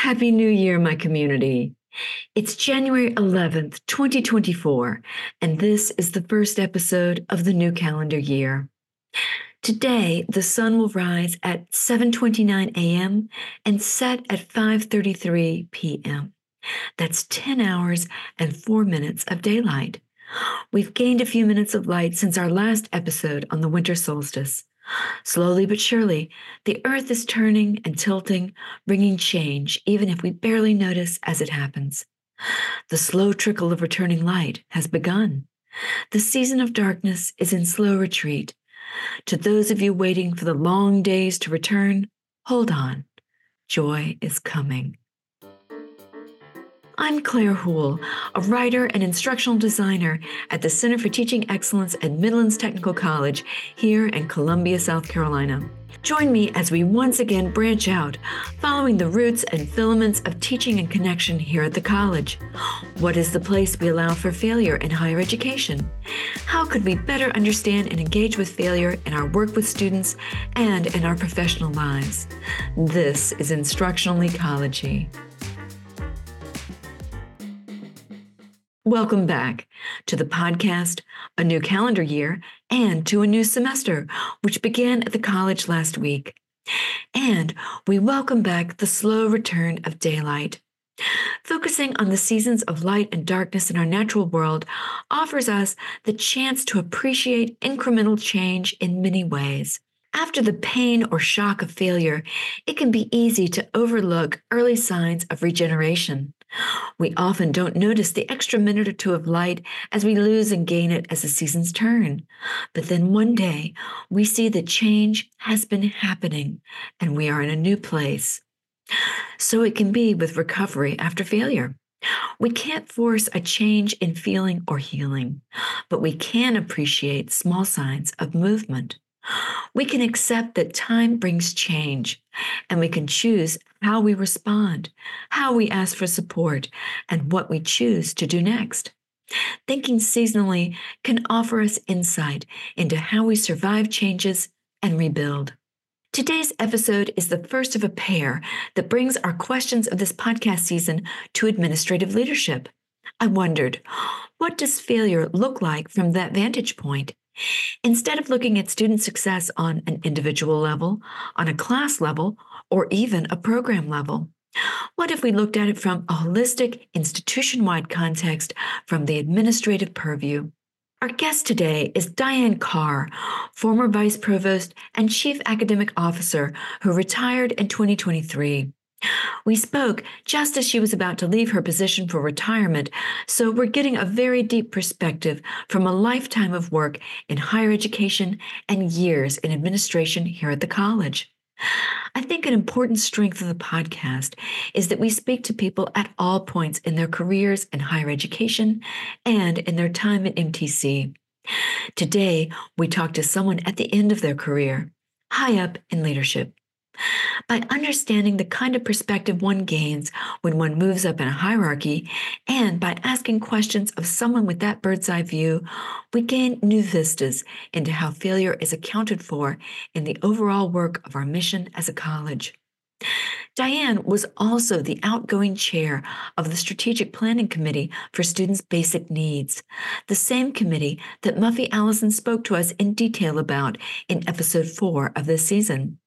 Happy New Year, my community. It's January 11th, 2024, and this is the first episode of the new calendar year. Today, the sun will rise at 7:29 a.m. and set at 5:33 p.m. That's 10 hours and 4 minutes of daylight. We've gained a few minutes of light since our last episode on the winter solstice. Slowly but surely, the earth is turning and tilting, bringing change, even if we barely notice as it happens. The slow trickle of returning light has begun. The season of darkness is in slow retreat. To those of you waiting for the long days to return, hold on. Joy is coming. I'm Claire Houle, a writer and instructional designer at the Center for Teaching Excellence at Midlands Technical College here in Columbia, South Carolina. Join me as we once again branch out, following the roots and filaments of teaching and connection here at the college. What is the place we allow for failure in higher education? How could we better understand and engage with failure in our work with students and in our professional lives? This is Instructional Ecology. Welcome back to the podcast, a new calendar year, and to a new semester, which began at the college last week. And we welcome back the slow return of daylight. Focusing on the seasons of light and darkness in our natural world offers us the chance to appreciate incremental change in many ways. After the pain or shock of failure, it can be easy to overlook early signs of regeneration. We often don't notice the extra minute or two of light as we lose and gain it as the seasons turn. But then one day, we see that change has been happening and we are in a new place. So it can be with recovery after failure. We can't force a change in feeling or healing, but we can appreciate small signs of movement. We can accept that time brings change, and we can choose how we respond, how we ask for support, and what we choose to do next. Thinking seasonally can offer us insight into how we survive changes and rebuild. Today's episode is the first of a pair that brings our questions of this podcast season to administrative leadership. I wondered, what does failure look like from that vantage point? Instead of looking at student success on an individual level, on a class level, or even a program level, what if we looked at it from a holistic, institution wide context from the administrative purview? Our guest today is Diane Carr, former vice provost and chief academic officer who retired in 2023. We spoke just as she was about to leave her position for retirement, so we're getting a very deep perspective from a lifetime of work in higher education and years in administration here at the college. I think an important strength of the podcast is that we speak to people at all points in their careers in higher education and in their time at MTC. Today, we talk to someone at the end of their career, high up in leadership. By understanding the kind of perspective one gains when one moves up in a hierarchy, and by asking questions of someone with that bird's eye view, we gain new vistas into how failure is accounted for in the overall work of our mission as a college. Diane was also the outgoing chair of the Strategic Planning Committee for Students' Basic Needs, the same committee that Muffy Allison spoke to us in detail about in episode four of this season.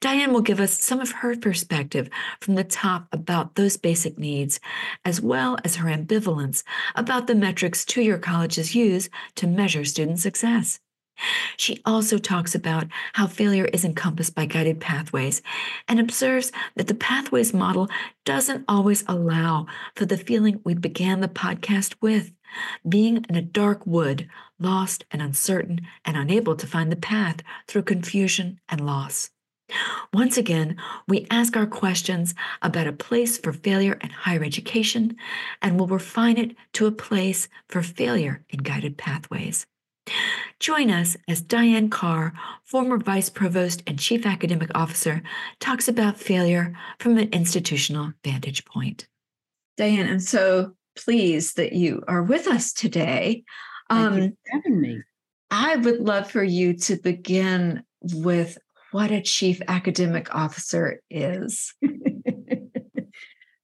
Diane will give us some of her perspective from the top about those basic needs, as well as her ambivalence about the metrics two year colleges use to measure student success. She also talks about how failure is encompassed by guided pathways and observes that the pathways model doesn't always allow for the feeling we began the podcast with being in a dark wood, lost and uncertain and unable to find the path through confusion and loss. Once again, we ask our questions about a place for failure in higher education and will refine it to a place for failure in guided pathways. Join us as Diane Carr, former Vice Provost and Chief Academic Officer, talks about failure from an institutional vantage point. Diane, I'm so pleased that you are with us today. Thank um, you for having me. I would love for you to begin with what a chief academic officer is.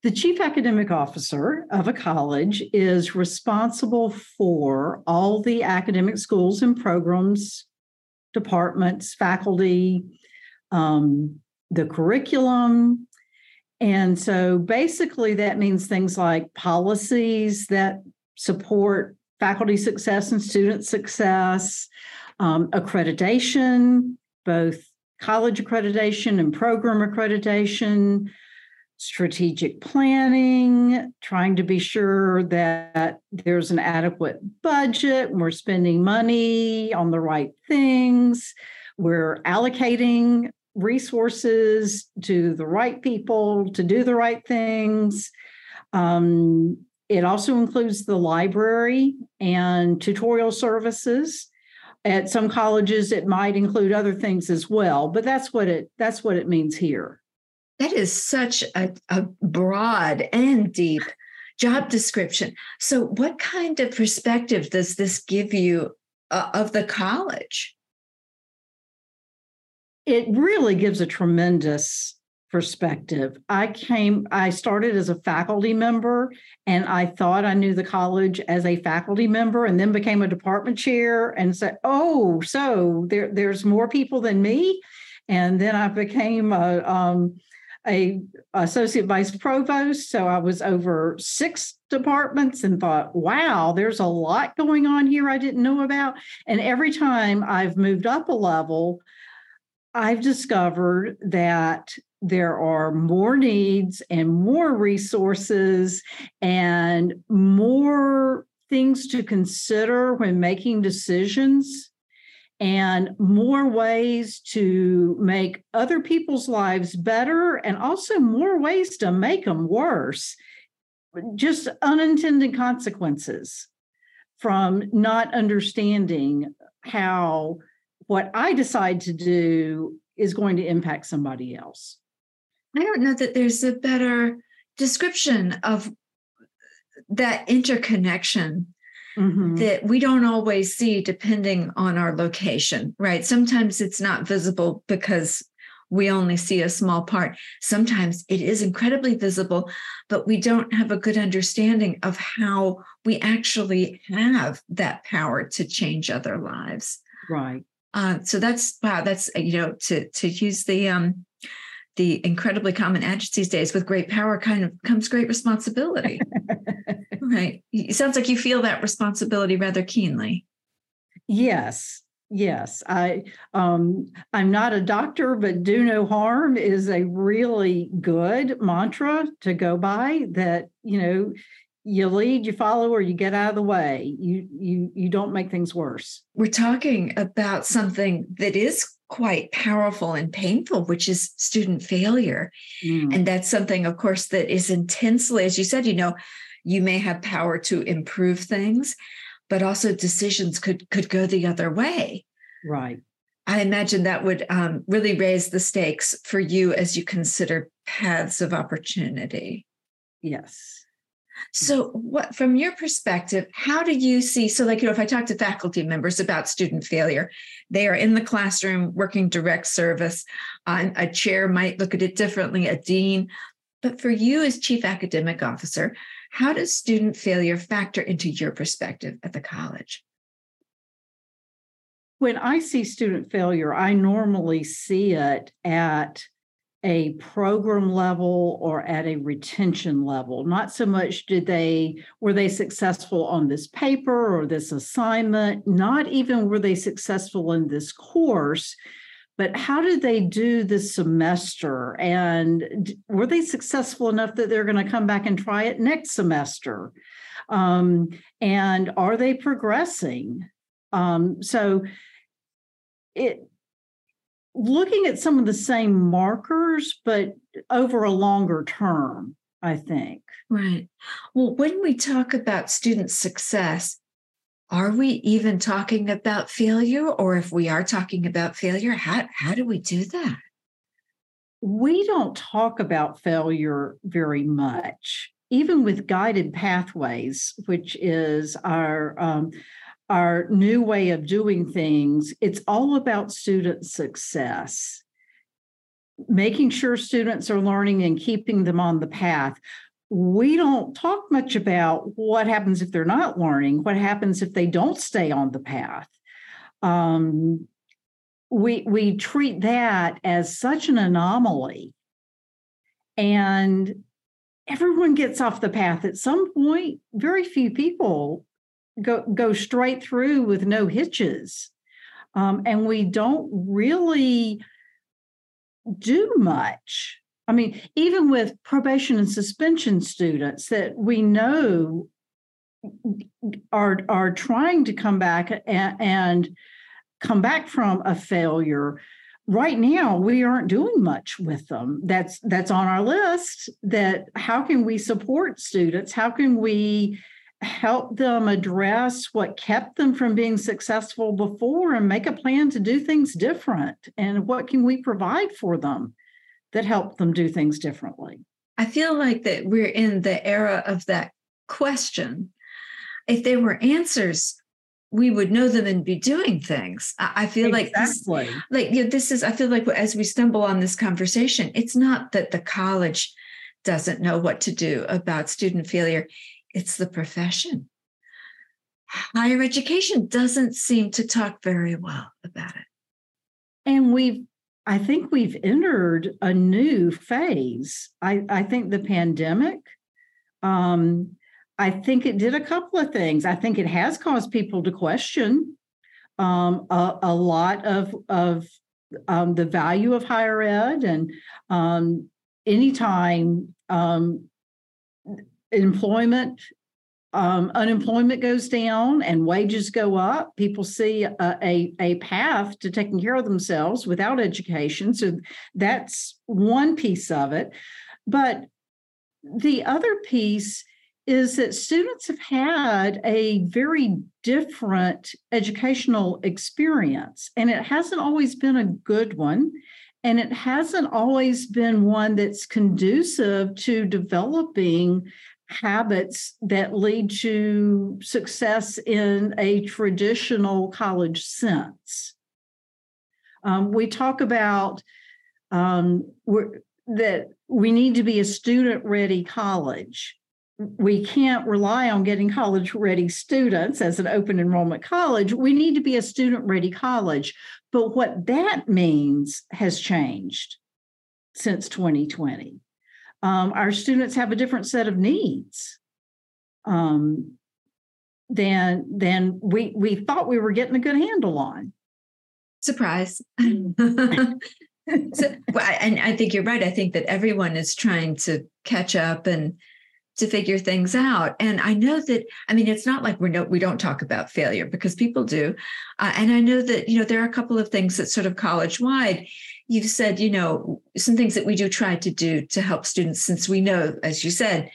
The chief academic officer of a college is responsible for all the academic schools and programs, departments, faculty, um, the curriculum. And so basically, that means things like policies that support faculty success and student success, um, accreditation, both college accreditation and program accreditation, strategic planning, trying to be sure that there's an adequate budget, we're spending money on the right things, we're allocating resources to the right people to do the right things. Um, it also includes the library and tutorial services. At some colleges, it might include other things as well, but that's what it that's what it means here. That is such a, a broad and deep job description. So, what kind of perspective does this give you uh, of the college? It really gives a tremendous perspective. I came, I started as a faculty member and I thought I knew the college as a faculty member and then became a department chair and said, oh, so there, there's more people than me. And then I became a, um, a associate vice provost. So I was over six departments and thought, wow, there's a lot going on here I didn't know about. And every time I've moved up a level, I've discovered that there are more needs and more resources and more things to consider when making decisions and more ways to make other people's lives better and also more ways to make them worse. Just unintended consequences from not understanding how what i decide to do is going to impact somebody else I don't know that there's a better description of that interconnection mm-hmm. that we don't always see depending on our location, right? Sometimes it's not visible because we only see a small part. Sometimes it is incredibly visible, but we don't have a good understanding of how we actually have that power to change other lives. Right. Uh, so that's wow. That's you know to to use the um, the incredibly common adage these days with great power kind of comes great responsibility. Right. It sounds like you feel that responsibility rather keenly. Yes. Yes. I um i'm not a doctor but do no harm is a really good mantra to go by that you know you lead you follow or you get out of the way. You you you don't make things worse. We're talking about something that is quite powerful and painful, which is student failure. Mm. And that's something, of course, that is intensely, as you said, you know, you may have power to improve things, but also decisions could could go the other way. Right. I imagine that would um, really raise the stakes for you as you consider paths of opportunity. Yes. So, what from your perspective, how do you see? So, like, you know, if I talk to faculty members about student failure, they are in the classroom working direct service. Uh, a chair might look at it differently, a dean. But for you as chief academic officer, how does student failure factor into your perspective at the college? When I see student failure, I normally see it at a program level or at a retention level? Not so much did they were they successful on this paper or this assignment? Not even were they successful in this course but how did they do this semester? And were they successful enough that they're going to come back and try it next semester? Um, and are they progressing? Um, so it looking at some of the same markers, but over a longer term, I think. Right. Well, when we talk about student success, are we even talking about failure? Or if we are talking about failure, how, how do we do that? We don't talk about failure very much, even with guided pathways, which is our um, our new way of doing things, it's all about student success, making sure students are learning and keeping them on the path. we don't talk much about what happens if they're not learning, what happens if they don't stay on the path. Um, we we treat that as such an anomaly, and everyone gets off the path at some point. Very few people go go straight through with no hitches, um, and we don't really do much. I mean, even with probation and suspension students that we know are are trying to come back and, and come back from a failure right now we aren't doing much with them. That's that's on our list that how can we support students? How can we help them address what kept them from being successful before and make a plan to do things different and what can we provide for them that help them do things differently. I feel like that we're in the era of that question. If there were answers, we would know them and be doing things. I feel exactly. like this, like you know, this is. I feel like as we stumble on this conversation, it's not that the college doesn't know what to do about student failure; it's the profession. Higher education doesn't seem to talk very well about it. And we've I think we've entered a new phase. I, I think the pandemic, um, I think it did a couple of things. I think it has caused people to question um, a, a, lot of of um, the value of higher ed, and um, anytime um, employment um, unemployment goes down and wages go up. People see a, a, a, path to taking care of themselves without education. So that's one piece of it. But the other piece is that students have had a very different educational experience, and it hasn't always been a good one. And it hasn't always been one that's conducive to developing habits that lead to success in a traditional college sense. Um, we talk about um, that we need to be a student ready college. We can't rely on getting college ready students as an open enrollment college. We need to be a student ready college. But what that means has changed since 2020 um, our students have a different set of needs um, than than we we thought we were getting a good handle on. Surprise. so, and I think you're right. I think that everyone is trying to catch up and to figure things out. And I know that, I mean, it's not like we're no, we don't talk about failure because people do. Uh, and I know that, you know, there are a couple of things that sort of college wide you've said, you know, some things that we do try to do to help students, since we know, as you said,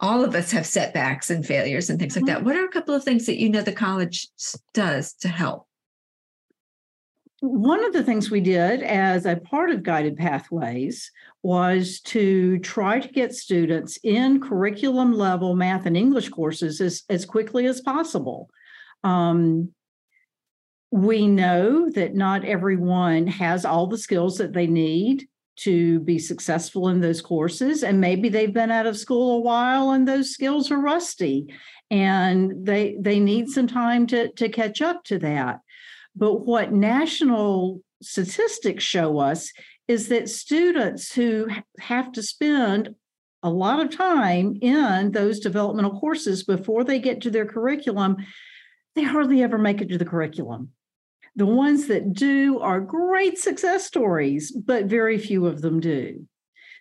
all of us have setbacks and failures and things mm-hmm. like that. What are a couple of things that you know the college does to help? One of the things we did as a part of Guided Pathways was to try to get students in curriculum level math and English courses as, as quickly as possible. Um, we know that not everyone has all the skills that they need to be successful in those courses and maybe they've been out of school a while and those skills are rusty and they they need some time to to catch up to that. But what national statistics show us is that students who have to spend a lot of time in those developmental courses before they get to their curriculum they hardly ever make it to the curriculum the ones that do are great success stories, but very few of them do.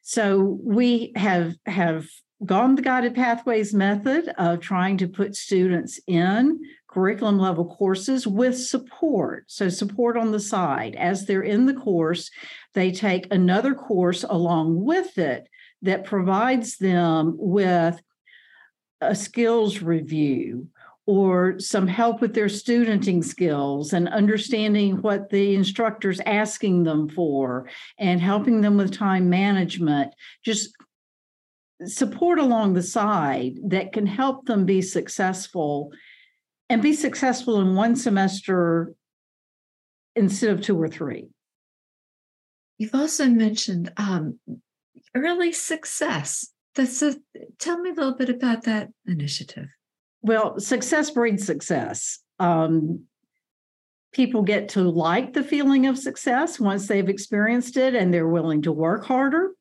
So we have have gone the guided pathways method of trying to put students in curriculum level courses with support. So support on the side as they're in the course, they take another course along with it that provides them with a skills review or some help with their studenting skills and understanding what the instructor's asking them for and helping them with time management. Just support along the side that can help them be successful and be successful in one semester instead of two or three. You've also mentioned um, early success. That's a, tell me a little bit about that initiative. Well, success breeds success. Um, people get to like the feeling of success once they've experienced it and they're willing to work harder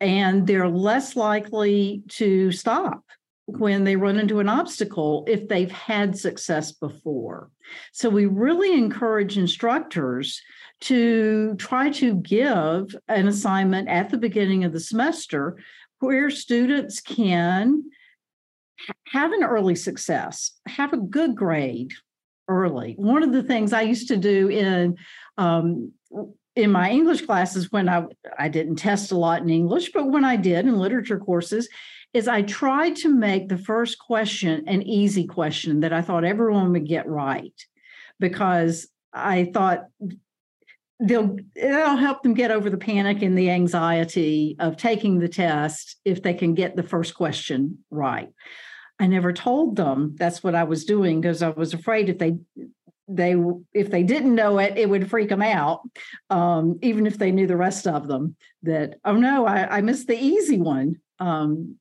and they're less likely to stop when they run into an obstacle if they've had success before. So we really encourage instructors to try to give an assignment at the beginning of the semester where students can have an early success, have a good grade early. One of the things I used to do in um, in my English classes when I I didn't test a lot in English, but when I did in literature courses, is I tried to make the first question an easy question that I thought everyone would get right, because I thought they'll it'll help them get over the panic and the anxiety of taking the test if they can get the first question right. I never told them that's what I was doing because I was afraid if they they if they didn't know it it would freak them out um, even if they knew the rest of them that oh no i, I missed the easy one um,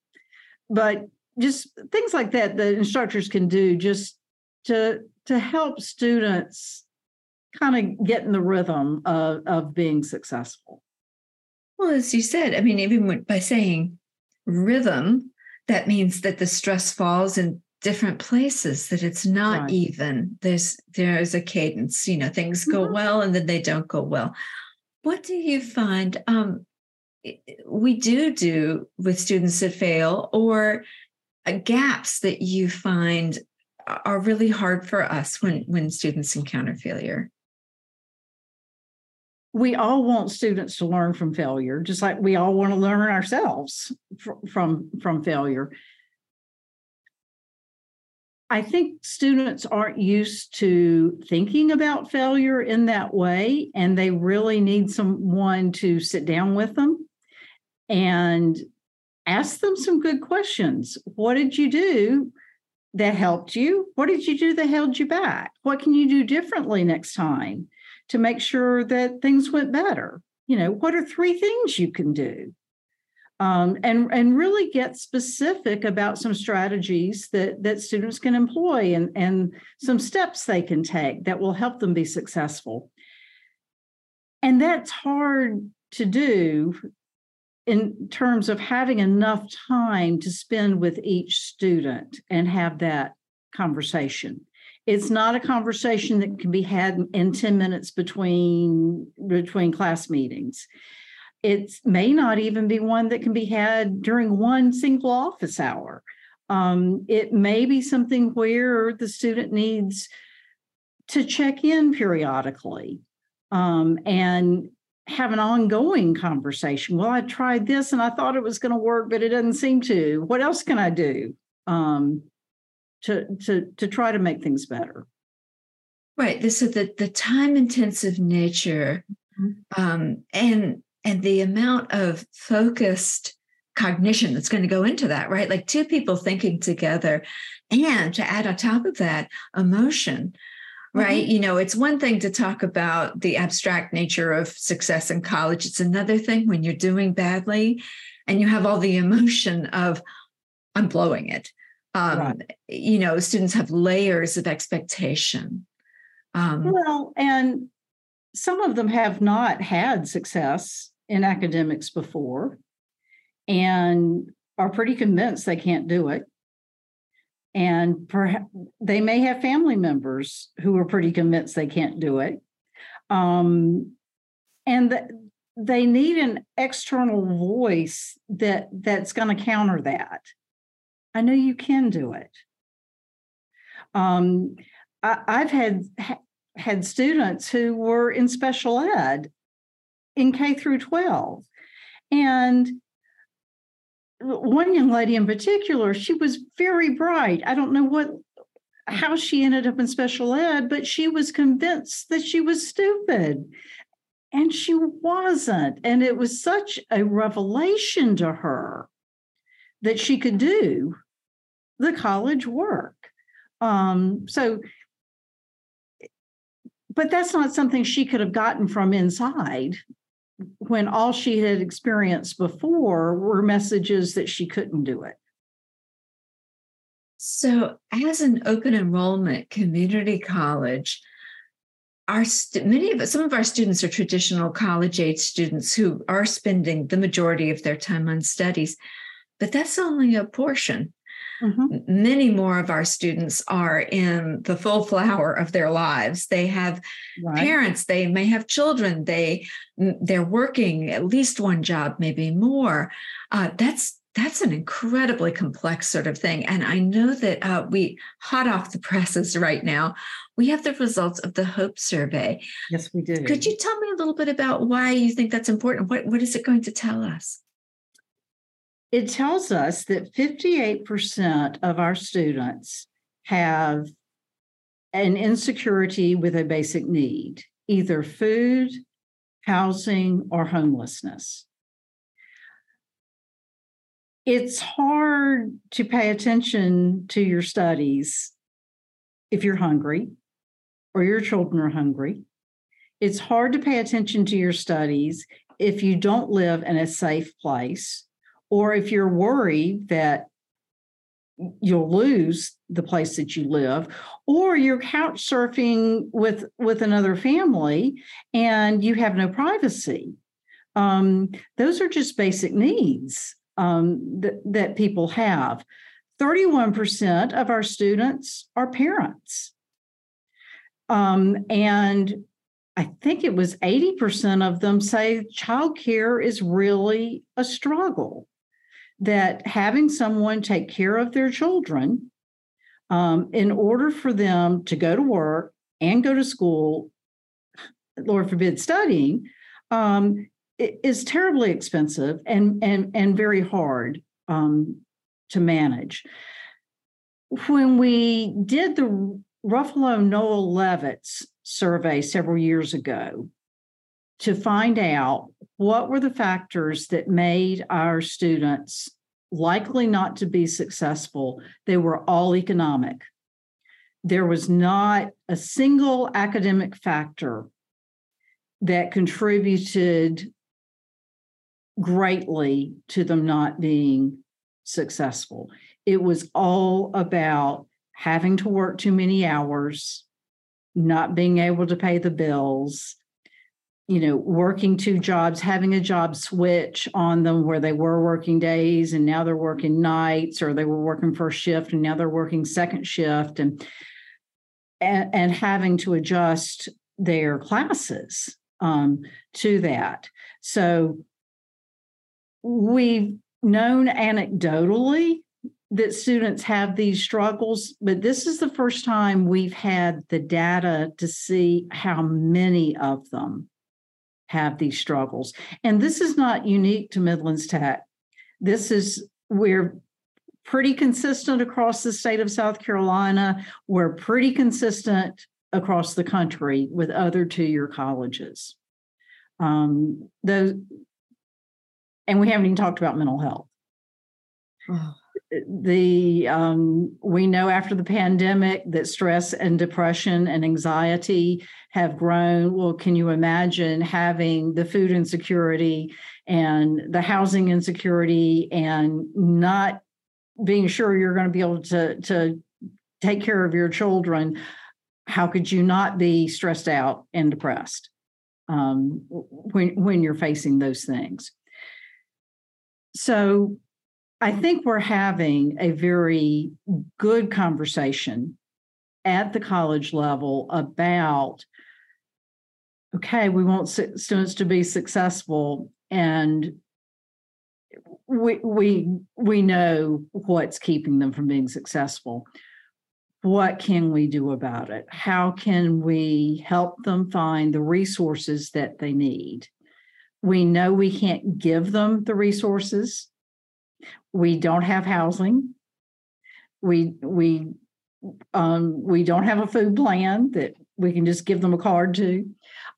but just things like that the instructors can do just to to help students kind of get in the rhythm of, of being successful well as you said i mean even by saying rhythm that means that the stress falls in different places that it's not right. even there's there's a cadence you know things go mm-hmm. well and then they don't go well what do you find um, we do do with students that fail or uh, gaps that you find are really hard for us when when students encounter failure we all want students to learn from failure just like we all want to learn ourselves from from failure I think students aren't used to thinking about failure in that way, and they really need someone to sit down with them and ask them some good questions. What did you do that helped you? What did you do that held you back? What can you do differently next time to make sure that things went better? You know, what are three things you can do? um, and and really get specific about some strategies that that students can employ and and some steps they can take that will help them be successful and that's hard to do in terms of having enough time to spend with each student and have that conversation it's not a conversation that can be had in 10 minutes between between class meetings it may not even be one that can be had during one single office hour. Um, it may be something where the student needs to check in periodically um, and have an ongoing conversation. Well, I tried this and I thought it was going to work, but it doesn't seem to. What else can I do um, to to to try to make things better? Right. This is the the time intensive nature, mm-hmm. um, and and the amount of focused cognition that's going to go into that, right? Like two people thinking together. And to add on top of that, emotion, right? Mm-hmm. You know, it's one thing to talk about the abstract nature of success in college, it's another thing when you're doing badly and you have all the emotion of, I'm blowing it. Um, right. You know, students have layers of expectation. Um, well, and some of them have not had success in academics before and are pretty convinced they can't do it. And perhaps they may have family members who are pretty convinced they can't do it. Um, and th- they need an external voice that that's going to counter that. I know you can do it. Um, I, have had ha, had students who were in special ed in K through 12. And one young lady in particular, she was very bright. I don't know what how she ended up in special ed, but she was convinced that she was stupid. And she wasn't. And it was such a revelation to her that she could do the college work. Um, so, but that's not something she could have gotten from inside when all she had experienced before were messages that she couldn't do it. So, as an open enrollment community college, our st- many of some of our students are traditional college age students who are spending the majority of their time on studies, but that's only a portion. Mm-hmm. Many more of our students are in the full flower of their lives. They have right. parents, they may have children, they they're working at least one job, maybe more. Uh, that's that's an incredibly complex sort of thing. And I know that uh, we, hot off the presses right now, we have the results of the Hope Survey. Yes, we do. Could you tell me a little bit about why you think that's important? What, what is it going to tell us? It tells us that 58% of our students have an insecurity with a basic need, either food, housing, or homelessness it's hard to pay attention to your studies if you're hungry or your children are hungry. It's hard to pay attention to your studies if you don't live in a safe place or if you're worried that you'll lose the place that you live or you're couch surfing with with another family and you have no privacy um, those are just basic needs um, th- that people have. 31% of our students are parents. Um, and I think it was 80% of them say childcare is really a struggle, that having someone take care of their children um, in order for them to go to work and go to school, Lord forbid, studying, um, is terribly expensive and and and very hard um, to manage. When we did the Ruffalo Noel Levitz survey several years ago to find out what were the factors that made our students likely not to be successful, they were all economic. There was not a single academic factor that contributed greatly to them not being successful. It was all about having to work too many hours, not being able to pay the bills, you know, working two jobs, having a job switch on them where they were working days and now they're working nights, or they were working first shift and now they're working second shift, and and, and having to adjust their classes um, to that. So we've known anecdotally that students have these struggles, but this is the first time we've had the data to see how many of them have these struggles. And this is not unique to Midlands Tech. This is, we're pretty consistent across the state of South Carolina. We're pretty consistent across the country with other two year colleges. Um, those and we haven't even talked about mental health. Oh. The um, we know after the pandemic that stress and depression and anxiety have grown. Well, can you imagine having the food insecurity and the housing insecurity and not being sure you're going to be able to to take care of your children? How could you not be stressed out and depressed um, when when you're facing those things? So I think we're having a very good conversation at the college level about okay, we want students to be successful and we we we know what's keeping them from being successful what can we do about it how can we help them find the resources that they need we know we can't give them the resources. We don't have housing. We we um, we don't have a food plan that we can just give them a card to.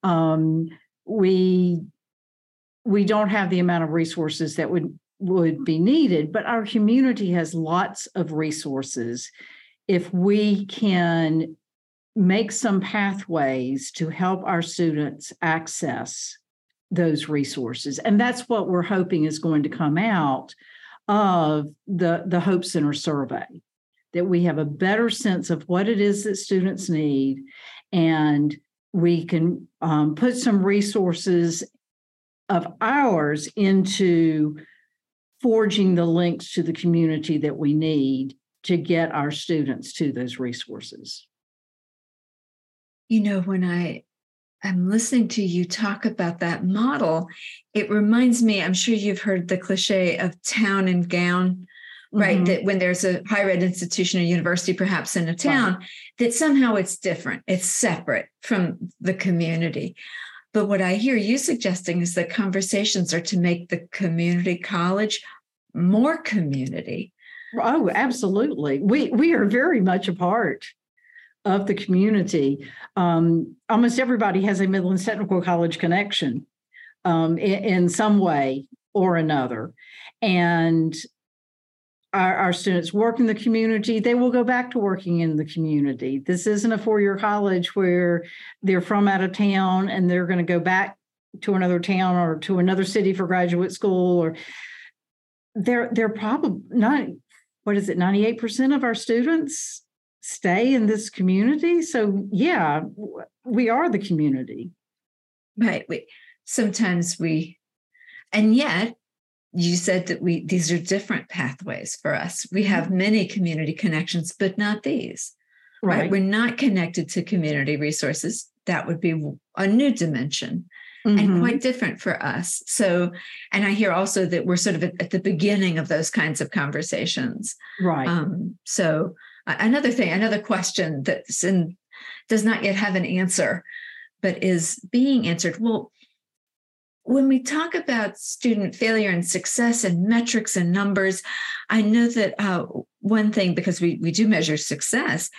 Um, we we don't have the amount of resources that would would be needed, but our community has lots of resources. If we can make some pathways to help our students access those resources. And that's what we're hoping is going to come out of the, the Hope Center survey that we have a better sense of what it is that students need and we can um, put some resources of ours into forging the links to the community that we need to get our students to those resources. You know, when I I'm listening to you talk about that model, it reminds me, I'm sure you've heard the cliche of town and gown, right? Mm-hmm. That when there's a higher ed institution or university, perhaps in a town, right. that somehow it's different, it's separate from the community. But what I hear you suggesting is that conversations are to make the community college more community. Oh, absolutely. We we are very much a part of the community. Um, almost everybody has a Midlands Technical College connection um, in, in, some way or another. And our, our, students work in the community, they will go back to working in the community. This isn't a four year college where they're from out of town and they're going to go back to another town or to another city for graduate school or they're they're probably not what is it 98% of our students stay in this community. So, yeah, we are the community. Right. We, sometimes we, and yet you said that we, these are different pathways for us. We have mm-hmm. many community connections, but not these. Right. right. We're not connected to community resources. That would be a new dimension. Mm-hmm. and quite different for us. So, and I hear also that we're sort of at, at the beginning of those kinds of conversations. Right. Um, so, another thing, another question that's in, does not yet have an answer, but is being answered. Well, when we talk about student failure and success and metrics and numbers, I know that uh, one thing, because we, we do measure success,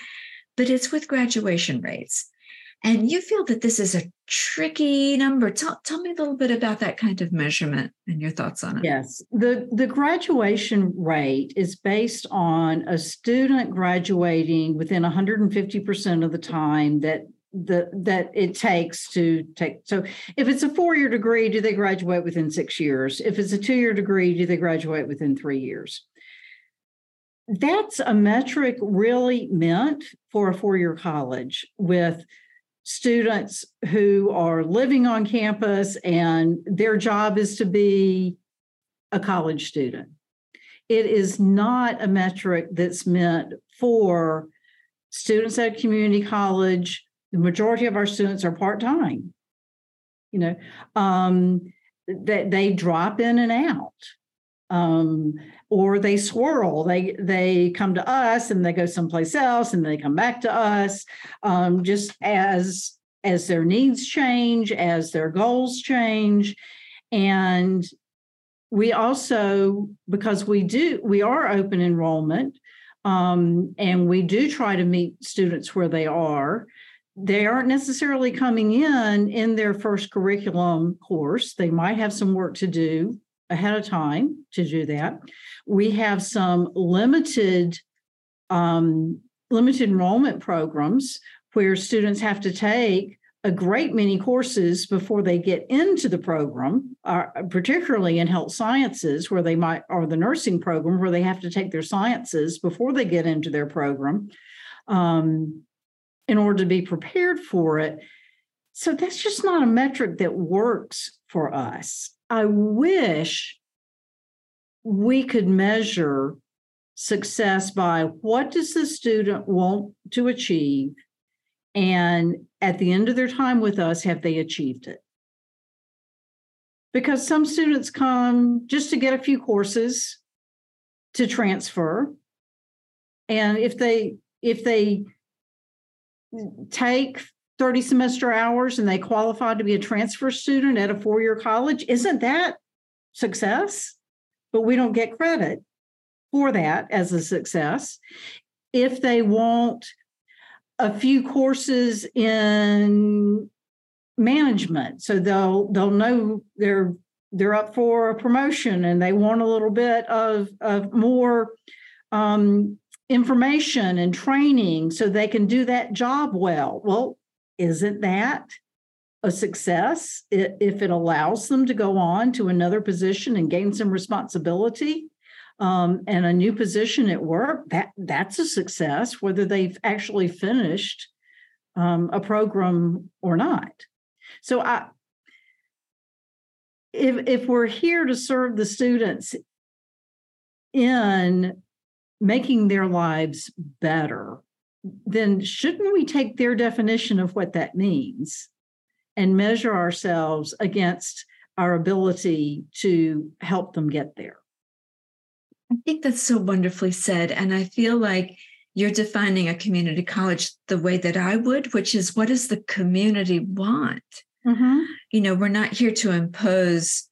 but it's with graduation rates. And you feel that this is a tricky number. Tell, tell me a little bit about that kind of measurement and your thoughts on it. Yes. The, the graduation rate is based on a student graduating within 150% of the time that the that it takes to take so if it's a four-year degree do they graduate within six years if it's a two-year degree do they graduate within three years that's a metric really meant for a four-year college with students who are living on campus and their job is to be a college student. It is not a metric that's meant for students at community college. The majority of our students are part time. You know, um, that they drop in and out um, or they swirl. They they come to us and they go someplace else and they come back to us. Um, just as as their needs change, as their goals change, and we also because we do we are open enrollment um, and we do try to meet students where they are they aren't necessarily coming in in their first curriculum course they might have some work to do ahead of time to do that. We have some limited um, limited enrollment programs where students have to take a great many courses before they get into the program, uh, particularly in health sciences, where they might, or the nursing program, where they have to take their sciences before they get into their program um, in order to be prepared for it. So that's just not a metric that works for us. I wish we could measure success by what does the student want to achieve and at the end of their time with us have they achieved it because some students come just to get a few courses to transfer and if they if they take 30 semester hours and they qualify to be a transfer student at a four year college, isn't that success? But we don't get credit for that as a success. If they want a few courses in management, so they'll they'll know they're they're up for a promotion and they want a little bit of of more um, information and training so they can do that job well. Well, isn't that a success if it allows them to go on to another position and gain some responsibility um, and a new position at work that that's a success whether they've actually finished um, a program or not so i if if we're here to serve the students in making their lives better then shouldn't we take their definition of what that means and measure ourselves against our ability to help them get there. I think that's so wonderfully said. And I feel like you're defining a community college the way that I would, which is what does the community want? Mm-hmm. You know, we're not here to impose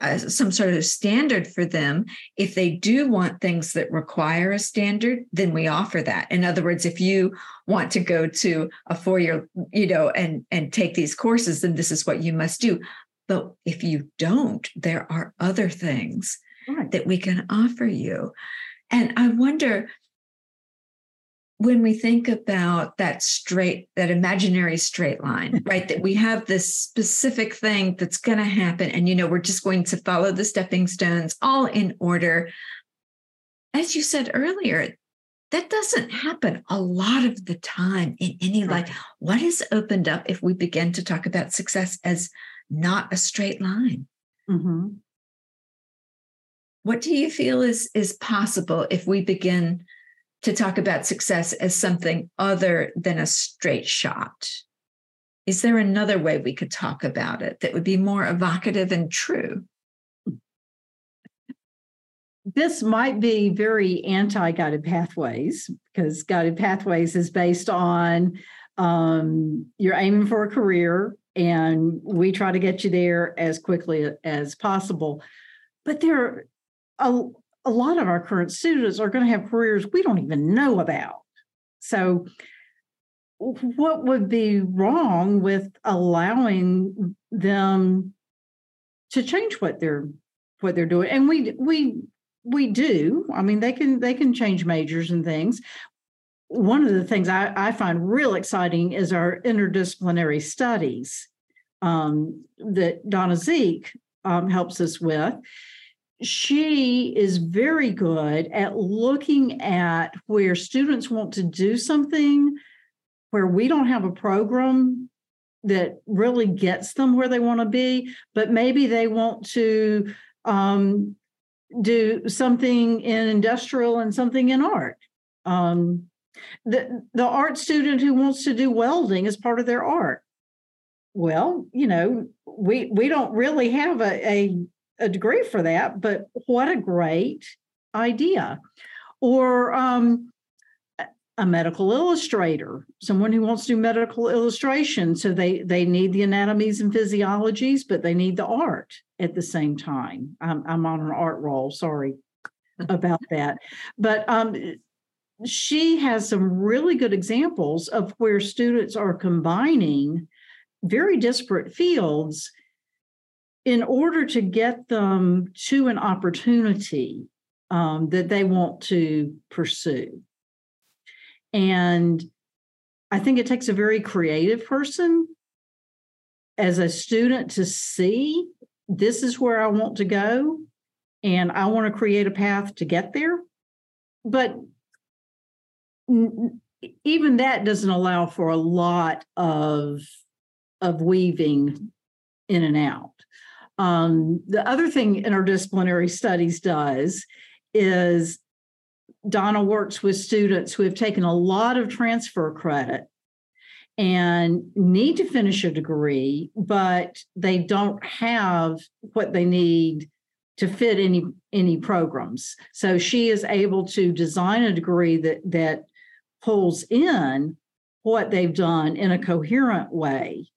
uh, some sort of standard for them. If they do want things that require a standard, then we offer that. In other words, if you want to go to a four-year, you know, and and take these courses, then this is what you must do. But if you don't, there are other things right. that we can offer you. And I wonder, when we think about that straight, that imaginary straight line, right? that we have this specific thing that's going to happen, and you know, we're just going to follow the stepping stones all in order. As you said earlier, that doesn't happen a lot of the time in any right. life. What is opened up if we begin to talk about success as not a straight line? Mm-hmm. What do you feel is is possible if we begin to talk about success as something other than a straight shot? Is there another way we could talk about it that would be more evocative and true? This might be very anti guided pathways because guided pathways is based on um, you're aiming for a career and we try to get you there as quickly as possible. But there are a lot of our current students are going to have careers we don't even know about. So, what would be wrong with allowing them to change what they're what they're doing? And we we we do. I mean, they can they can change majors and things. One of the things I, I find real exciting is our interdisciplinary studies um, that Donna Zeke um, helps us with she is very good at looking at where students want to do something where we don't have a program that really gets them where they want to be, but maybe they want to um, do something in industrial and something in art. Um, the the art student who wants to do welding is part of their art. Well, you know, we we don't really have a, a a degree for that, but what a great idea. Or um, a medical illustrator, someone who wants to do medical illustration. So they they need the anatomies and physiologies, but they need the art at the same time. I'm, I'm on an art roll. Sorry about that, but um, she has some really good examples of where students are combining very disparate fields in order to get them to an opportunity um, that they want to pursue. And I think it takes a very creative person as a student to see this is where I want to go and I want to create a path to get there. But even that doesn't allow for a lot of of weaving in and out. Um, the other thing interdisciplinary studies does is Donna works with students who have taken a lot of transfer credit and need to finish a degree, but they don't have what they need to fit any any programs. So she is able to design a degree that that pulls in what they've done in a coherent way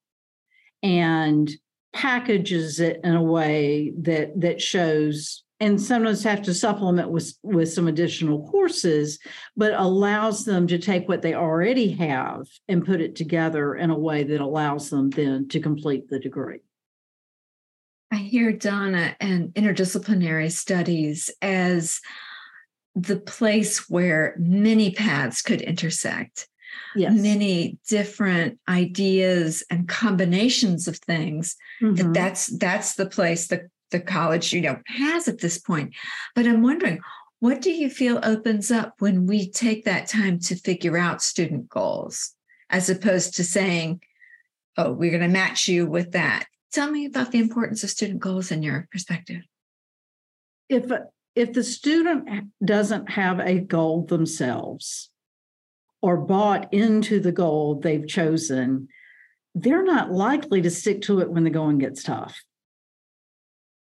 and packages it in a way that that shows and sometimes have to supplement with with some additional courses but allows them to take what they already have and put it together in a way that allows them then to complete the degree. I hear donna and interdisciplinary studies as the place where many paths could intersect yes. many different ideas and combinations of things mm-hmm. that that's that's the place that the college you know has at this point but i'm wondering what do you feel opens up when we take that time to figure out student goals as opposed to saying oh we're going to match you with that tell me about the importance of student goals in your perspective if if the student doesn't have a goal themselves or bought into the goal they've chosen, they're not likely to stick to it when the going gets tough.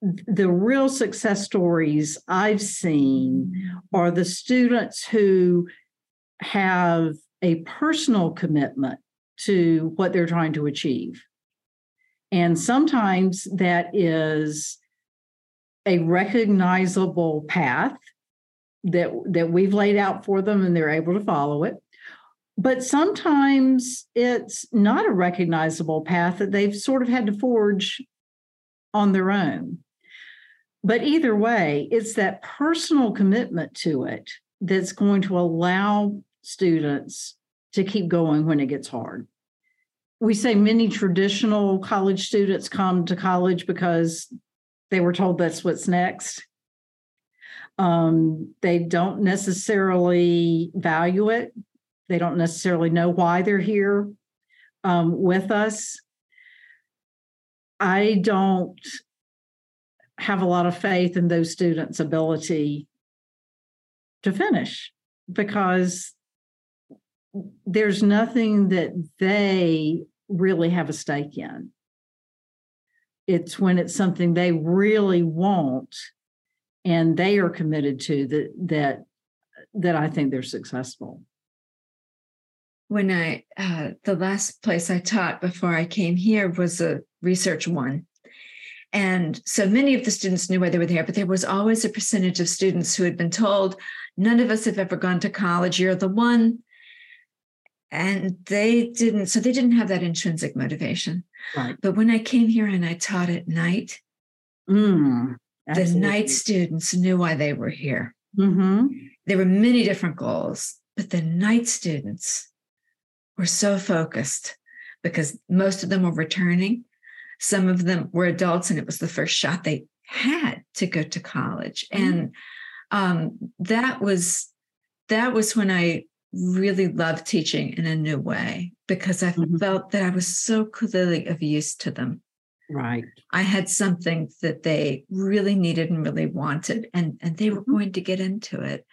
The real success stories I've seen are the students who have a personal commitment to what they're trying to achieve. And sometimes that is a recognizable path that that we've laid out for them and they're able to follow it but sometimes it's not a recognizable path that they've sort of had to forge on their own but either way it's that personal commitment to it that's going to allow students to keep going when it gets hard we say many traditional college students come to college because they were told that's what's next. Um, they don't necessarily value it. They don't necessarily know why they're here um, with us. I don't have a lot of faith in those students' ability to finish because there's nothing that they really have a stake in. It's when it's something they really want and they are committed to that that that I think they're successful. When I uh, the last place I taught before I came here was a research one. And so many of the students knew why they were there, but there was always a percentage of students who had been told, none of us have ever gone to college. You're the one and they didn't so they didn't have that intrinsic motivation right. but when i came here and i taught at night mm, the night students knew why they were here mm-hmm. there were many different goals but the night students were so focused because most of them were returning some of them were adults and it was the first shot they had to go to college mm-hmm. and um, that was that was when i really loved teaching in a new way because I mm-hmm. felt that I was so clearly of use to them. Right. I had something that they really needed and really wanted, and, and they were mm-hmm. going to get into it.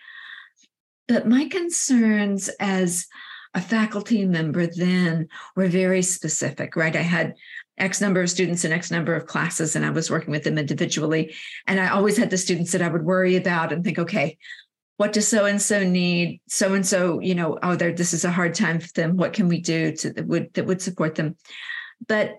But my concerns as a faculty member then were very specific, right? I had X number of students and X number of classes, and I was working with them individually. And I always had the students that I would worry about and think, okay, what does so and so need so and so you know oh there this is a hard time for them what can we do to that would that would support them but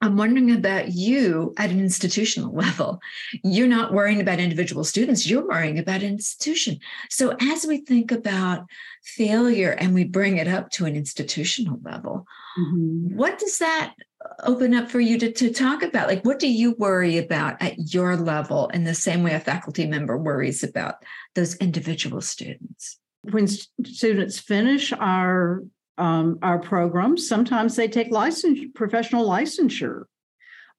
i'm wondering about you at an institutional level. You're not worrying about individual students you're worrying about an institution. So as we think about failure and we bring it up to an institutional level mm-hmm. what does that open up for you to, to talk about? Like what do you worry about at your level in the same way a faculty member worries about those individual students? When students finish our um, our programs sometimes they take license professional licensure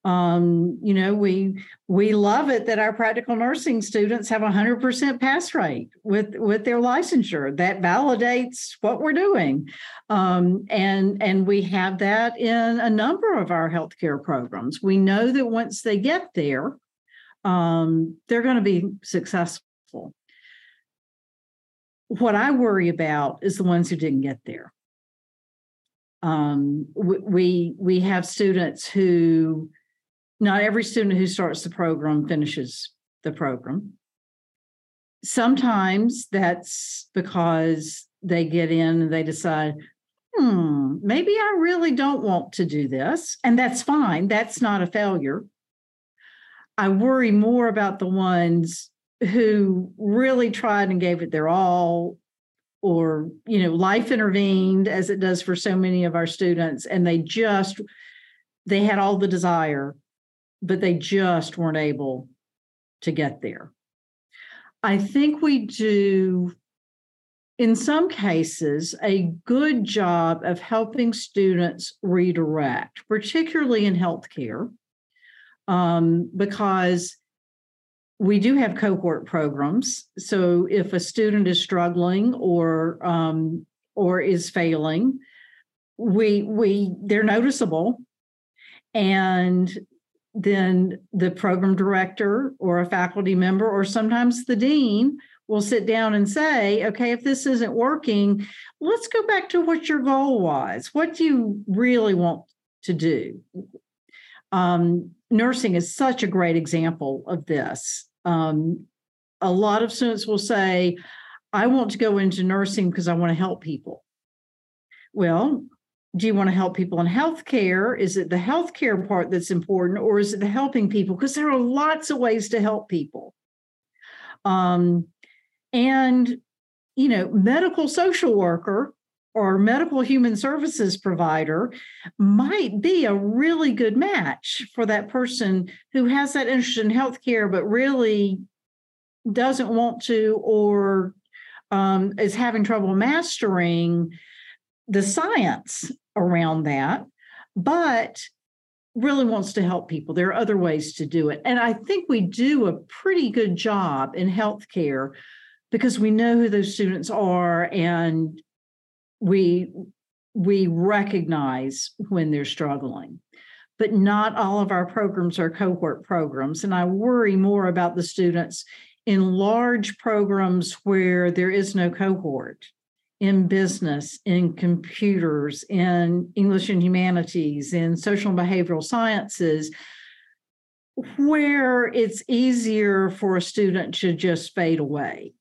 um, you know, we we love it that our practical nursing students have a hundred percent pass rate with with their licensure. That validates what we're doing, um, and and we have that in a number of our healthcare programs. We know that once they get there, um, they're going to be successful. What I worry about is the ones who didn't get there. Um, we we have students who not every student who starts the program finishes the program. Sometimes that's because they get in and they decide, hmm, maybe I really don't want to do this. And that's fine. That's not a failure. I worry more about the ones who really tried and gave it their all or you know life intervened as it does for so many of our students and they just they had all the desire but they just weren't able to get there. I think we do in some cases, a good job of helping students redirect, particularly in healthcare, um, because we do have cohort programs. So if a student is struggling or um, or is failing, we we they're noticeable, and then the program director or a faculty member or sometimes the dean will sit down and say, okay, if this isn't working, let's go back to what your goal was. What do you really want to do? Um, nursing is such a great example of this. Um, a lot of students will say, I want to go into nursing because I want to help people. Well, do you want to help people in healthcare? Is it the healthcare part that's important, or is it the helping people? Because there are lots of ways to help people. Um, and, you know, medical social worker or medical human services provider might be a really good match for that person who has that interest in healthcare, but really doesn't want to or um, is having trouble mastering the science around that, but really wants to help people. There are other ways to do it. And I think we do a pretty good job in healthcare because we know who those students are and we we recognize when they're struggling. But not all of our programs are cohort programs and i worry more about the students in large programs where there is no cohort in business in computers in english and humanities in social and behavioral sciences where it's easier for a student to just fade away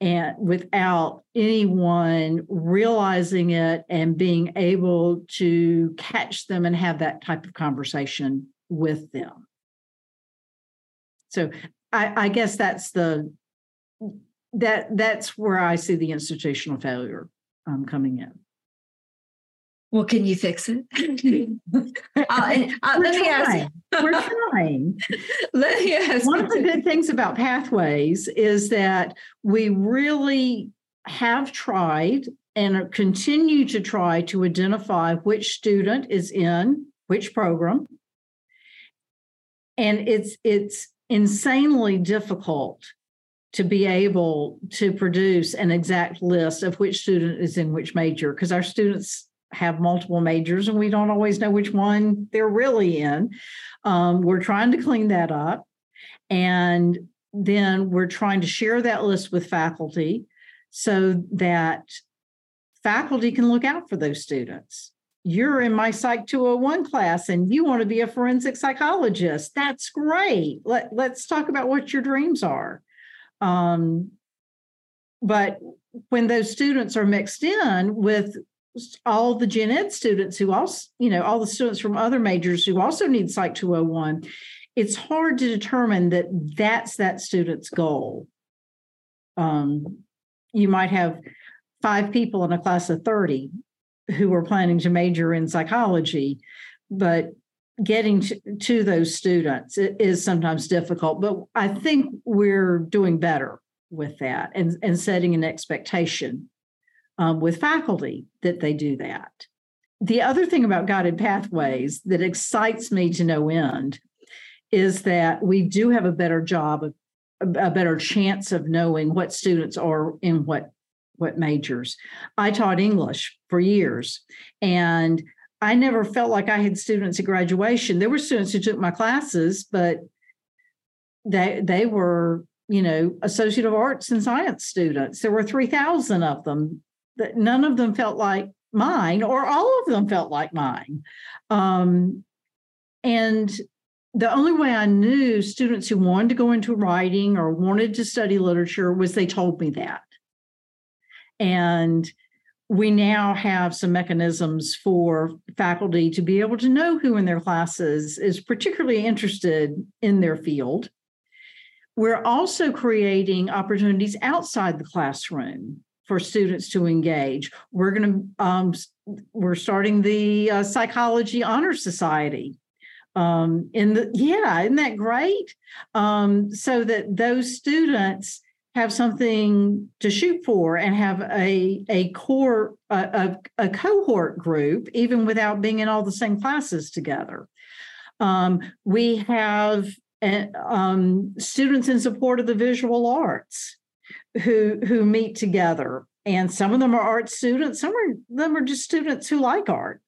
and without anyone realizing it and being able to catch them and have that type of conversation with them. So I, I guess that's the that that's where I see the institutional failure um, coming in. Well, can you fix it? uh, uh, let me ask. We're trying. let me ask. One of the good things about Pathways is that we really have tried and continue to try to identify which student is in which program. And it's it's insanely difficult to be able to produce an exact list of which student is in which major because our students have multiple majors and we don't always know which one they're really in. Um, we're trying to clean that up. And then we're trying to share that list with faculty so that faculty can look out for those students. You're in my Psych 201 class and you want to be a forensic psychologist. That's great. Let, let's talk about what your dreams are. Um, but when those students are mixed in with all the gen ed students who also, you know, all the students from other majors who also need Psych 201, it's hard to determine that that's that student's goal. Um, you might have five people in a class of 30 who are planning to major in psychology, but getting to, to those students is sometimes difficult. But I think we're doing better with that and, and setting an expectation um, with faculty that they do that. The other thing about guided pathways that excites me to no end is that we do have a better job of a better chance of knowing what students are in what what majors. I taught English for years and I never felt like I had students at graduation. There were students who took my classes, but they they were, you know, associate of arts and science students. There were 3,000 of them that none of them felt like mine, or all of them felt like mine. Um, and the only way I knew students who wanted to go into writing or wanted to study literature was they told me that. And we now have some mechanisms for faculty to be able to know who in their classes is particularly interested in their field. We're also creating opportunities outside the classroom for students to engage. We're going to um, we're starting the uh, psychology honor society. Um, in the yeah, isn't that great? Um, so that those students have something to shoot for and have a a core a, a, a cohort group even without being in all the same classes together um, we have uh, um, students in support of the visual arts who who meet together and some of them are art students some of them are just students who like art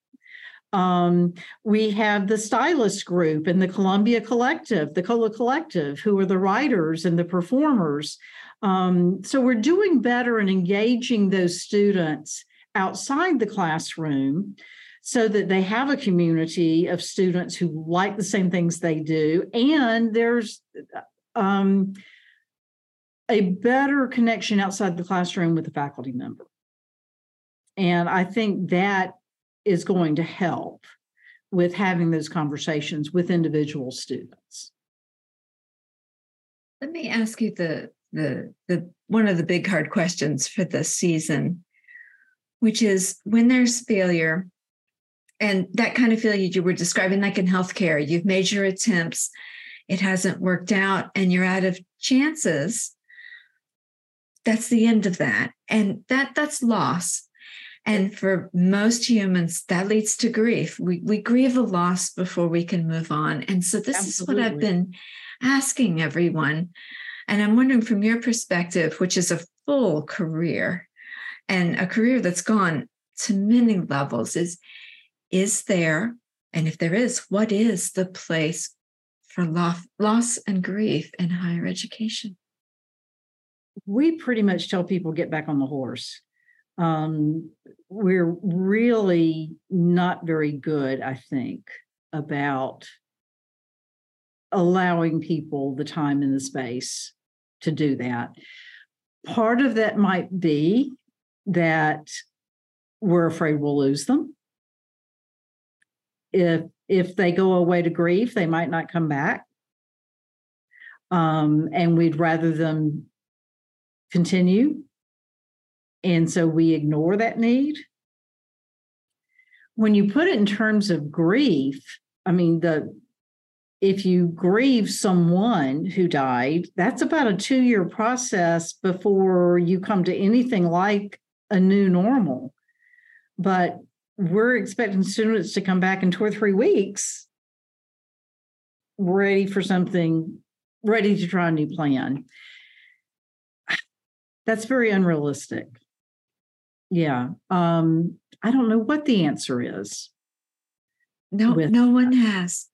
um, we have the stylist group and the Columbia Collective, the Cola Collective, who are the writers and the performers. Um, so we're doing better in engaging those students outside the classroom so that they have a community of students who like the same things they do. And there's um, a better connection outside the classroom with the faculty member. And I think that is going to help with having those conversations with individual students. Let me ask you the the the one of the big hard questions for this season, which is when there's failure, and that kind of failure you were describing, like in healthcare, you've made your attempts, it hasn't worked out, and you're out of chances. That's the end of that, and that that's loss. And for most humans, that leads to grief. We, we grieve a loss before we can move on. And so, this Absolutely. is what I've been asking everyone. And I'm wondering from your perspective, which is a full career and a career that's gone to many levels, is is there, and if there is, what is the place for loss, loss and grief in higher education? We pretty much tell people get back on the horse um, we're really not very good, I think, about allowing people the time and the space to do that. Part of that might be that we're afraid we'll lose them. If if they go away to grief, they might not come back. Um, and we'd rather them continue and so we ignore that need. When you put it in terms of grief, I mean, the if you grieve someone who died, that's about a two year process before you come to anything like a new normal. But we're expecting students to come back in two or three weeks ready for something, ready to try a new plan. That's very unrealistic. Yeah. Um, I don't know what the answer is. No, no one has.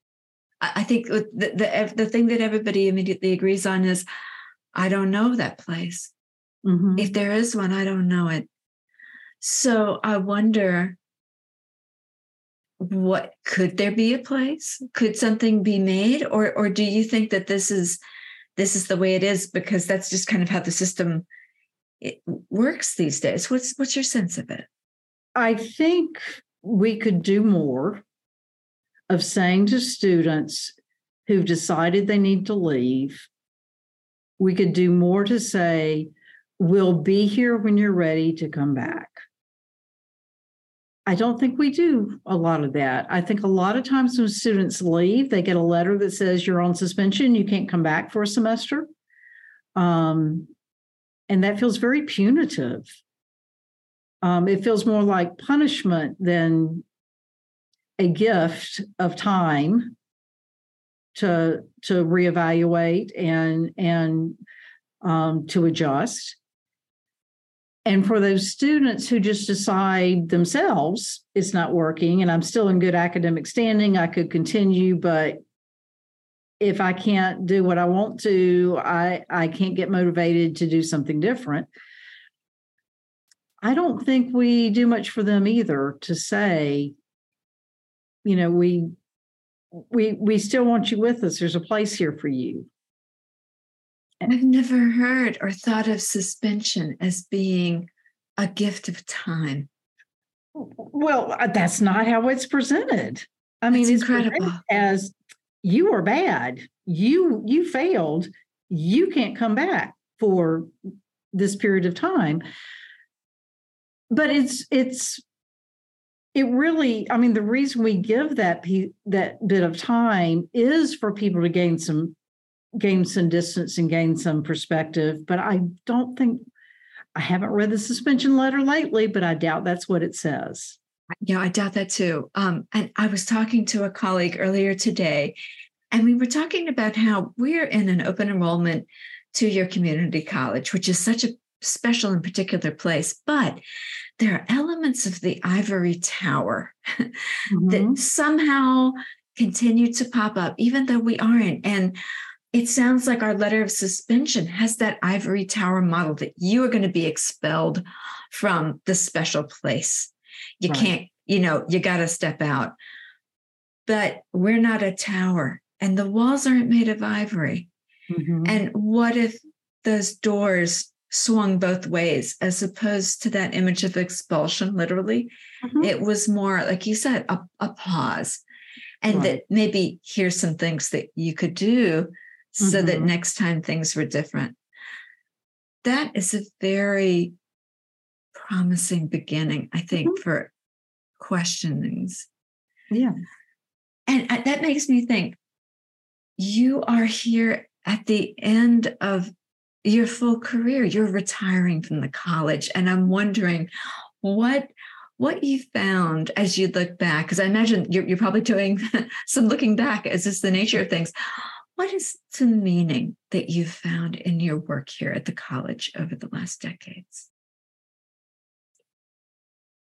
I think the, the the thing that everybody immediately agrees on is, I don't know that place. Mm-hmm. If there is one, I don't know it. So I wonder, what could there be a place? Could something be made, or or do you think that this is this is the way it is because that's just kind of how the system it works these days. What's what's your sense of it? I think we could do more of saying to students who've decided they need to leave, we could do more to say, we'll be here when you're ready to come back. I don't think we do a lot of that. I think a lot of times when students leave, they get a letter that says you're on suspension, you can't come back for a semester. Um, and that feels very punitive. Um, it feels more like punishment than a gift of time to to reevaluate and and um, to adjust. And for those students who just decide themselves it's not working and I'm still in good academic standing, I could continue, but if I can't do what I want to, I I can't get motivated to do something different. I don't think we do much for them either to say, you know, we we we still want you with us. There's a place here for you. I've never heard or thought of suspension as being a gift of time. Well, uh, that's not how it's presented. I mean, it's incredible. as you are bad you you failed you can't come back for this period of time but it's it's it really i mean the reason we give that that bit of time is for people to gain some gain some distance and gain some perspective. But I don't think I haven't read the suspension letter lately, but I doubt that's what it says. Yeah, I doubt that too. Um, and I was talking to a colleague earlier today, and we were talking about how we're in an open enrollment to your community college, which is such a special and particular place. But there are elements of the ivory tower mm-hmm. that somehow continue to pop up, even though we aren't. And it sounds like our letter of suspension has that ivory tower model that you are going to be expelled from the special place. You right. can't, you know, you got to step out. But we're not a tower, and the walls aren't made of ivory. Mm-hmm. And what if those doors swung both ways as opposed to that image of expulsion literally mm-hmm. it was more like you said a, a pause and right. that maybe here's some things that you could do mm-hmm. so that mm-hmm. next time things were different that is a very promising beginning i think mm-hmm. for questionings yeah and uh, that makes me think you are here at the end of your full career. You're retiring from the college. And I'm wondering what what you found as you look back, because I imagine you're, you're probably doing some looking back as is the nature of things. What is the meaning that you found in your work here at the college over the last decades?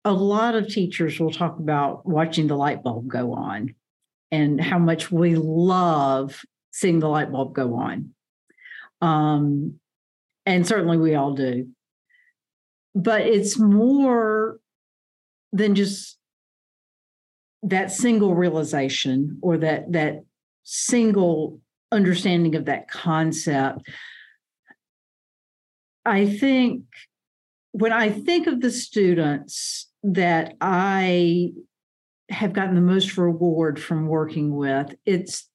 A lot of teachers will talk about watching the light bulb go on and how much we love seeing the light bulb go on. Um, and certainly we all do. But it's more than just that single realization or that that single understanding of that concept. I think when I think of the students that I have gotten the most reward from working with, it's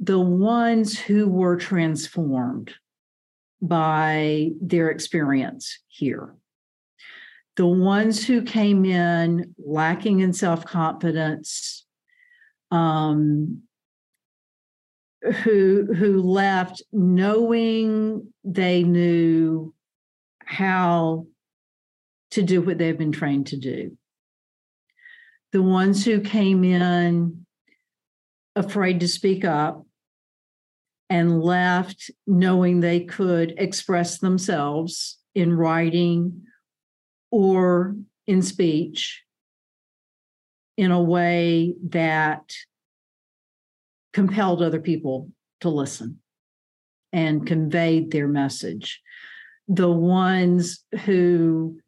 the ones who were transformed by their experience here. The ones who came in lacking in self confidence, um, who who left knowing they knew how to do what they've been trained to do. The ones who came in afraid to speak up and left knowing they could express themselves in writing or in speech in a way that compelled other people to listen and conveyed their message. The ones who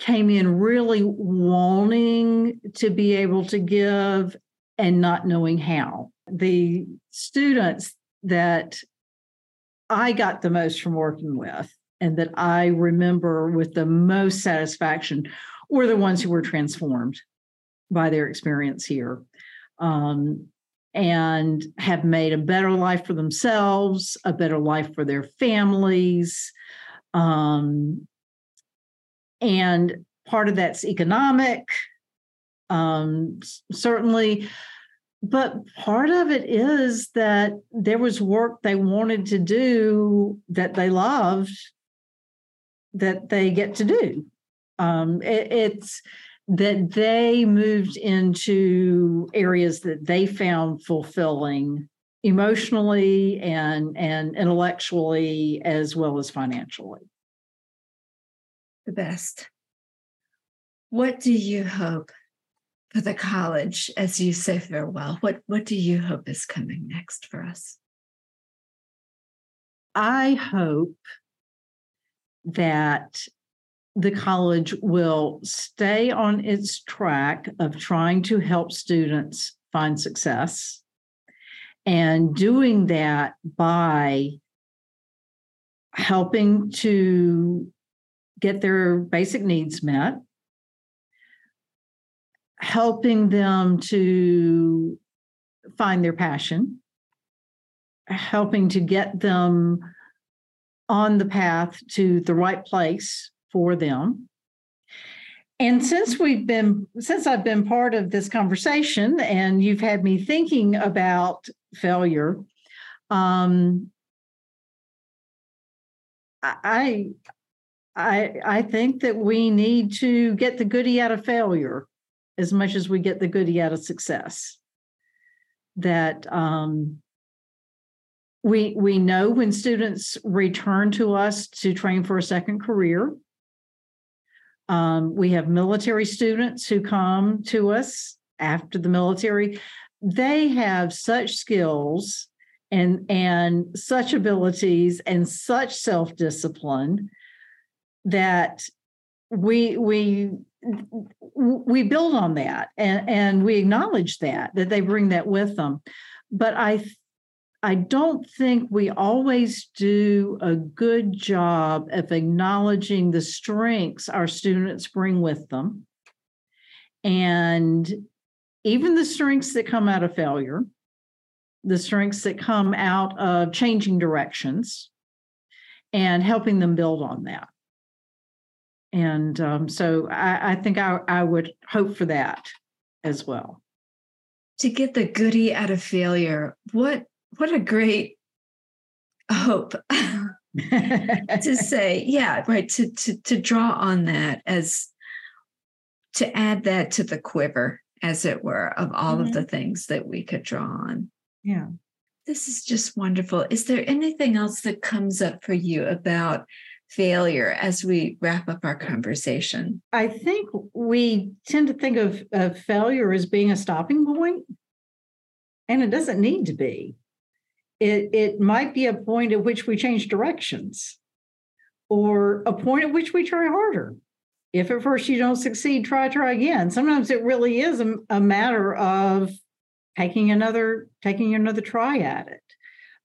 came in really wanting to be able to give and not knowing how the students that I got the most from working with and that I remember with the most satisfaction were the ones who were transformed by their experience here um, and have made a better life for themselves, a better life for their families. Um, and part of that's economic. Um, certainly, but part of it is that there was work they wanted to do that they loved that they get to do um, it, it's that they moved into areas that they found fulfilling emotionally and and intellectually as well as financially the best what do you hope for the college as you say farewell? What what do you hope is coming next for us? I hope that the college will stay on its track of trying to help students find success and doing that by helping to get their basic needs met helping them to find their passion, helping to get them on the path to the right place for them. And since we've been, since I've been part of this conversation and you've had me thinking about failure, Um, I, I, I think that we need to get the goodie out of failure as much as we get the goodie out of success. That um, we we know when students return to us to train for a second career. Um, we have military students who come to us after the military. They have such skills and and such abilities and such self-discipline that we we we build on that and, and we acknowledge that that they bring that with them but i i don't think we always do a good job of acknowledging the strengths our students bring with them and even the strengths that come out of failure the strengths that come out of changing directions and helping them build on that. And um, so I, I think I, I would hope for that as well. To get the goody out of failure, what what a great hope to say, yeah, right. To to to draw on that as to add that to the quiver, as it were, of all mm-hmm. of the things that we could draw on. Yeah. This is just wonderful. Is there anything else that comes up for you about failure as we wrap up our conversation? I think we tend to think of, of failure as being a stopping point, and it doesn't need to be. It, it might be a point at which we change directions or a point at which we try harder. If at first you don't succeed, try, try again. Sometimes it really is a, a matter of taking another taking another try at it.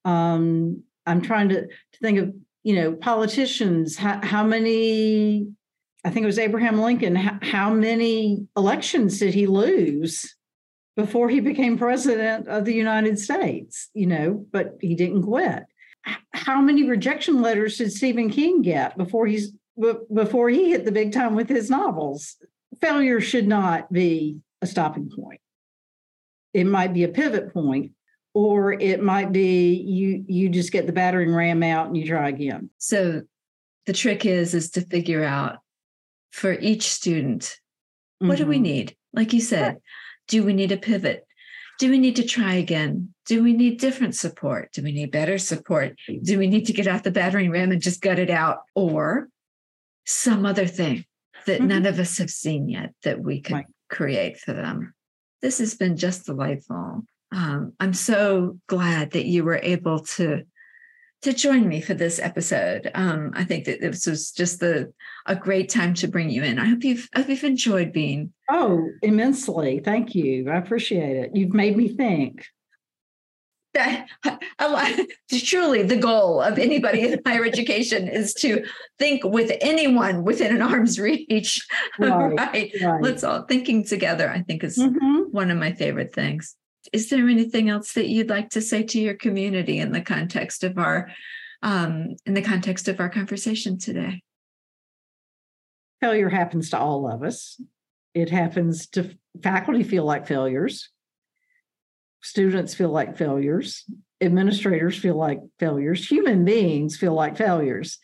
Um, I'm trying to, to think of you know politicians. How, how many? I think it was Abraham Lincoln. How, how many elections did he lose before he became president of the United States? You know, but he didn't quit. How many rejection letters did Stephen King get before he's before he hit the big time with his novels? Failure should not be a stopping point it might be a pivot point or it might be you you just get the battering ram out and you try again so the trick is is to figure out for each student what mm-hmm. do we mm-hmm. need like you said do we need a pivot do we need to try again do we need different support do we need better support do we need to get out the battering ram and just gut it out or some other thing that mm-hmm. none of us have seen yet that we can right. create for them this has been just delightful. Um, I'm so glad that you were able to to join me for this episode. Um, I think that this was just the a great time to bring you in. I hope you've I hope you've enjoyed being. Oh, immensely! Thank you. I appreciate it. You've made me think that truly the goal of anybody in higher education is to think with anyone within an arm's reach right, right? right. let's all thinking together i think is mm-hmm. one of my favorite things is there anything else that you'd like to say to your community in the context of our um, in the context of our conversation today? Failure happens to all of us. It happens to faculty feel like failures. Students feel like failures, administrators feel like failures, human beings feel like failures.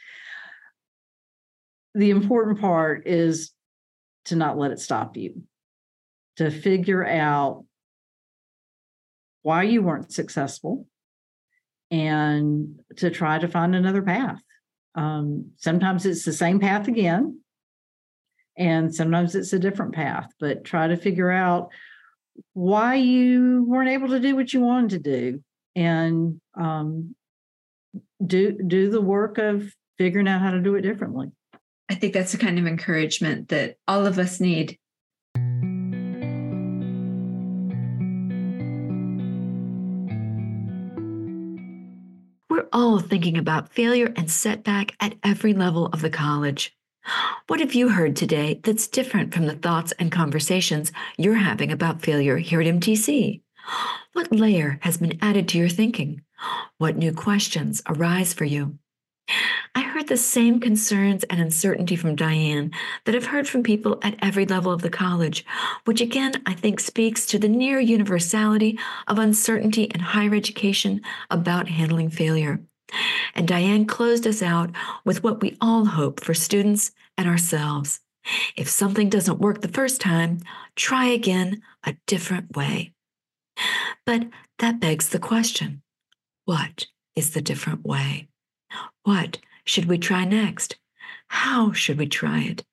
The important part is to not let it stop you, to figure out why you weren't successful and to try to find another path. Um, sometimes it's the same path again, and sometimes it's a different path, but try to figure out why you weren't able to do what you wanted to do and um, do do the work of figuring out how to do it differently. I think that's the kind of encouragement that all of us need. Thinking about failure and setback at every level of the college. What have you heard today that's different from the thoughts and conversations you're having about failure here at MTC? What layer has been added to your thinking? What new questions arise for you? I heard the same concerns and uncertainty from Diane that I've heard from people at every level of the college, which again I think speaks to the near universality of uncertainty in higher education about handling failure. And Diane closed us out with what we all hope for students and ourselves. If something doesn't work the first time, try again a different way. But that begs the question what is the different way? What should we try next? How should we try it?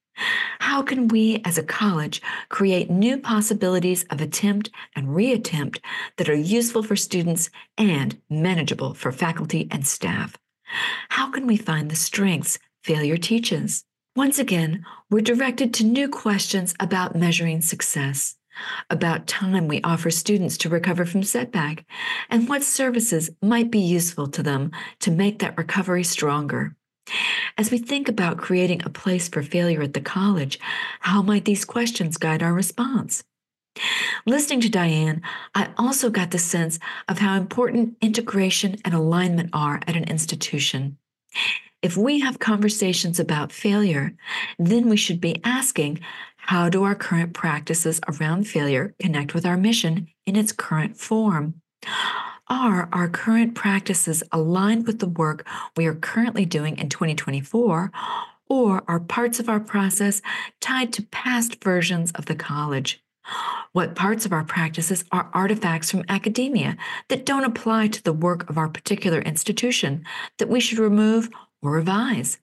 How can we as a college create new possibilities of attempt and reattempt that are useful for students and manageable for faculty and staff? How can we find the strengths failure teaches? Once again, we're directed to new questions about measuring success about time we offer students to recover from setback, and what services might be useful to them to make that recovery stronger. As we think about creating a place for failure at the college, how might these questions guide our response? Listening to Diane, I also got the sense of how important integration and alignment are at an institution. If we have conversations about failure, then we should be asking how do our current practices around failure connect with our mission in its current form? Are our current practices aligned with the work we are currently doing in 2024? Or are parts of our process tied to past versions of the college? What parts of our practices are artifacts from academia that don't apply to the work of our particular institution that we should remove or revise?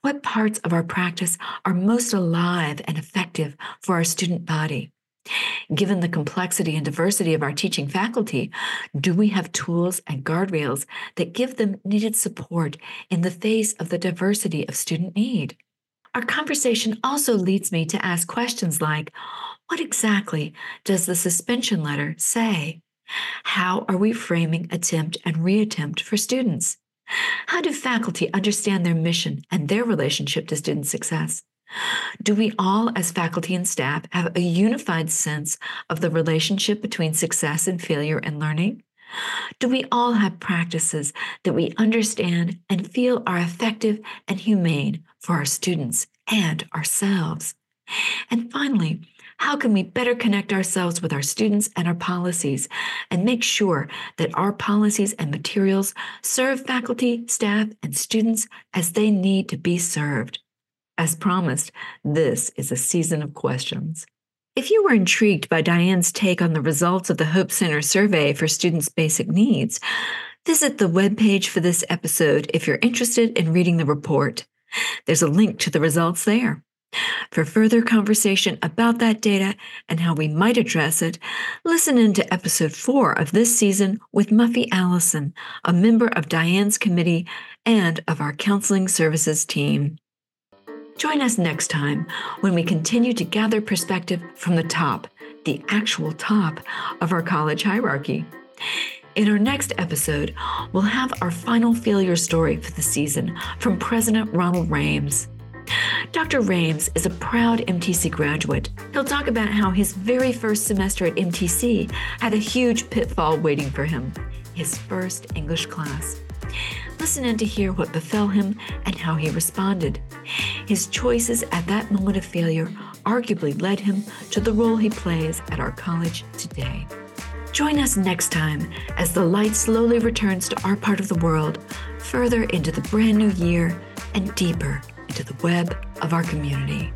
What parts of our practice are most alive and effective for our student body? Given the complexity and diversity of our teaching faculty, do we have tools and guardrails that give them needed support in the face of the diversity of student need? Our conversation also leads me to ask questions like What exactly does the suspension letter say? How are we framing attempt and reattempt for students? How do faculty understand their mission and their relationship to student success? Do we all, as faculty and staff, have a unified sense of the relationship between success and failure and learning? Do we all have practices that we understand and feel are effective and humane for our students and ourselves? And finally, how can we better connect ourselves with our students and our policies and make sure that our policies and materials serve faculty, staff, and students as they need to be served? As promised, this is a season of questions. If you were intrigued by Diane's take on the results of the Hope Center survey for students' basic needs, visit the webpage for this episode if you're interested in reading the report. There's a link to the results there. For further conversation about that data and how we might address it, listen in to episode four of this season with Muffy Allison, a member of Diane's committee and of our counseling services team. Join us next time when we continue to gather perspective from the top, the actual top of our college hierarchy. In our next episode, we'll have our final failure story for the season from President Ronald Rhames. Dr. Rhames is a proud MTC graduate. He'll talk about how his very first semester at MTC had a huge pitfall waiting for him his first English class. Listen in to hear what befell him and how he responded. His choices at that moment of failure arguably led him to the role he plays at our college today. Join us next time as the light slowly returns to our part of the world, further into the brand new year and deeper into the web of our community.